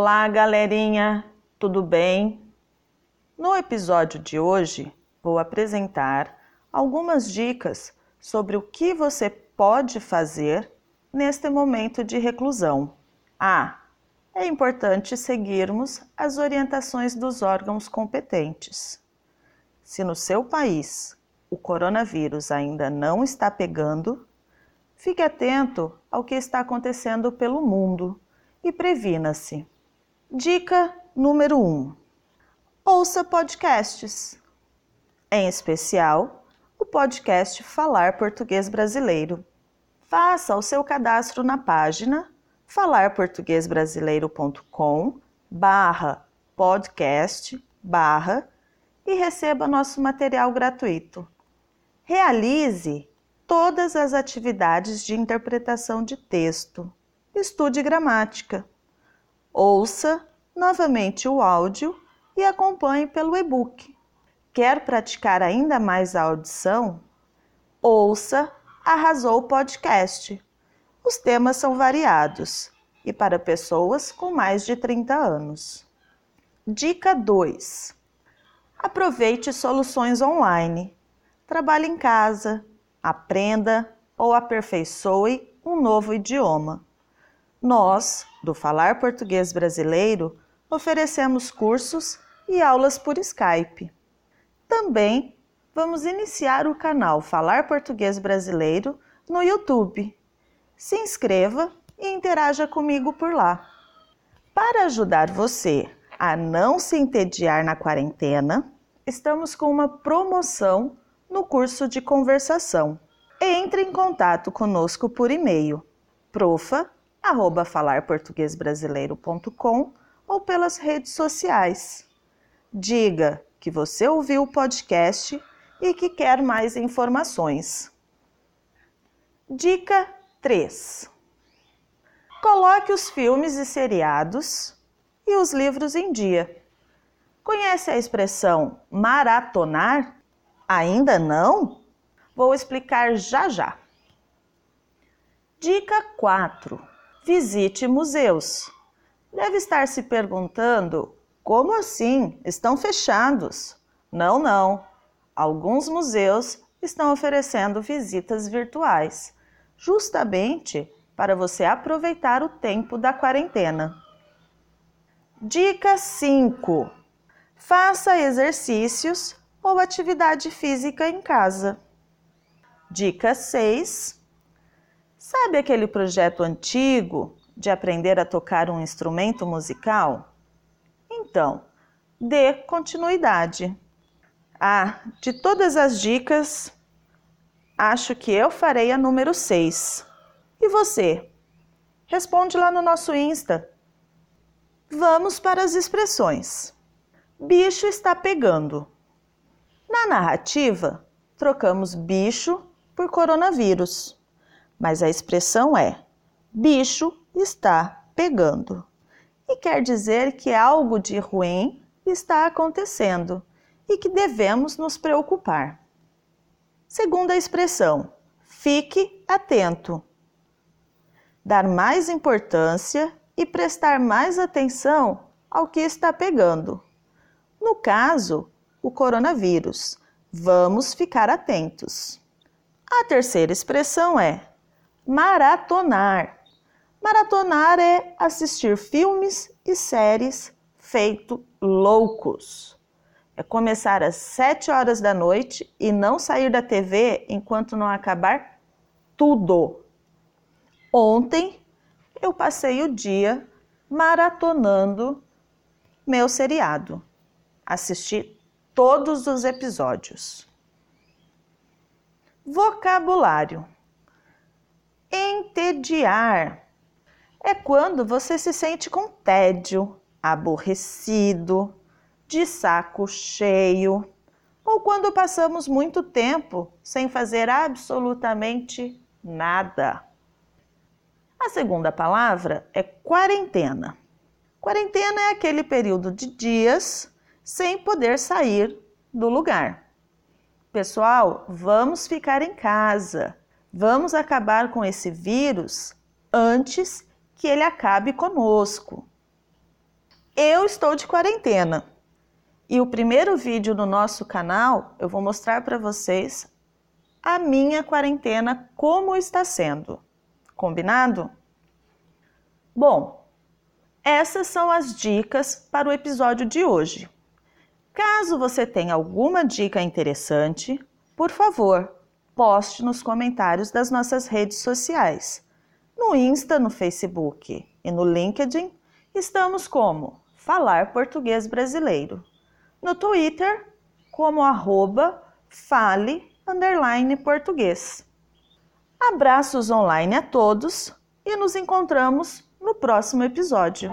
Olá, galerinha, tudo bem? No episódio de hoje, vou apresentar algumas dicas sobre o que você pode fazer neste momento de reclusão. Ah, é importante seguirmos as orientações dos órgãos competentes. Se no seu país o coronavírus ainda não está pegando, fique atento ao que está acontecendo pelo mundo e previna-se. Dica número 1: um, Ouça podcasts, em especial o podcast Falar Português Brasileiro. Faça o seu cadastro na página falarportuguesbrasileiro.com barra podcast barra e receba nosso material gratuito. Realize todas as atividades de interpretação de texto. Estude gramática Ouça novamente o áudio e acompanhe pelo e-book. Quer praticar ainda mais a audição? Ouça Arrasou Podcast. Os temas são variados e para pessoas com mais de 30 anos. Dica 2. Aproveite soluções online. Trabalhe em casa, aprenda ou aperfeiçoe um novo idioma. Nós, do Falar Português Brasileiro, oferecemos cursos e aulas por Skype. Também vamos iniciar o canal Falar Português Brasileiro no YouTube. Se inscreva e interaja comigo por lá. Para ajudar você a não se entediar na quarentena, estamos com uma promoção no curso de conversação. Entre em contato conosco por e-mail profa arroba falarportuguesbrasileiro.com ou pelas redes sociais. Diga que você ouviu o podcast e que quer mais informações. Dica 3. Coloque os filmes e seriados e os livros em dia. Conhece a expressão maratonar? Ainda não? Vou explicar já já. Dica 4 visite museus. Deve estar se perguntando: como assim? Estão fechados? Não, não. Alguns museus estão oferecendo visitas virtuais, justamente para você aproveitar o tempo da quarentena. Dica 5: Faça exercícios ou atividade física em casa. Dica 6: Sabe aquele projeto antigo de aprender a tocar um instrumento musical? Então, dê continuidade. Ah, de todas as dicas, acho que eu farei a número 6. E você? Responde lá no nosso Insta. Vamos para as expressões. Bicho está pegando. Na narrativa, trocamos bicho por coronavírus mas a expressão é bicho está pegando e quer dizer que algo de ruim está acontecendo e que devemos nos preocupar. Segunda expressão, fique atento. Dar mais importância e prestar mais atenção ao que está pegando. No caso, o coronavírus. Vamos ficar atentos. A terceira expressão é maratonar. Maratonar é assistir filmes e séries feito loucos. É começar às 7 horas da noite e não sair da TV enquanto não acabar tudo. Ontem eu passei o dia maratonando meu seriado. Assisti todos os episódios. Vocabulário. Entediar é quando você se sente com tédio, aborrecido, de saco cheio, ou quando passamos muito tempo sem fazer absolutamente nada. A segunda palavra é quarentena. Quarentena é aquele período de dias sem poder sair do lugar. Pessoal, vamos ficar em casa. Vamos acabar com esse vírus antes que ele acabe conosco. eu estou de quarentena. E o primeiro vídeo no nosso canal eu vou mostrar para vocês a minha quarentena como está sendo. Combinado? Bom, essas são as dicas para o episódio de hoje. Caso você tenha alguma dica interessante, por favor, poste nos comentários das nossas redes sociais. No Insta, no Facebook e no LinkedIn, estamos como Falar Português Brasileiro. No Twitter, como arroba fale português. Abraços online a todos e nos encontramos no próximo episódio.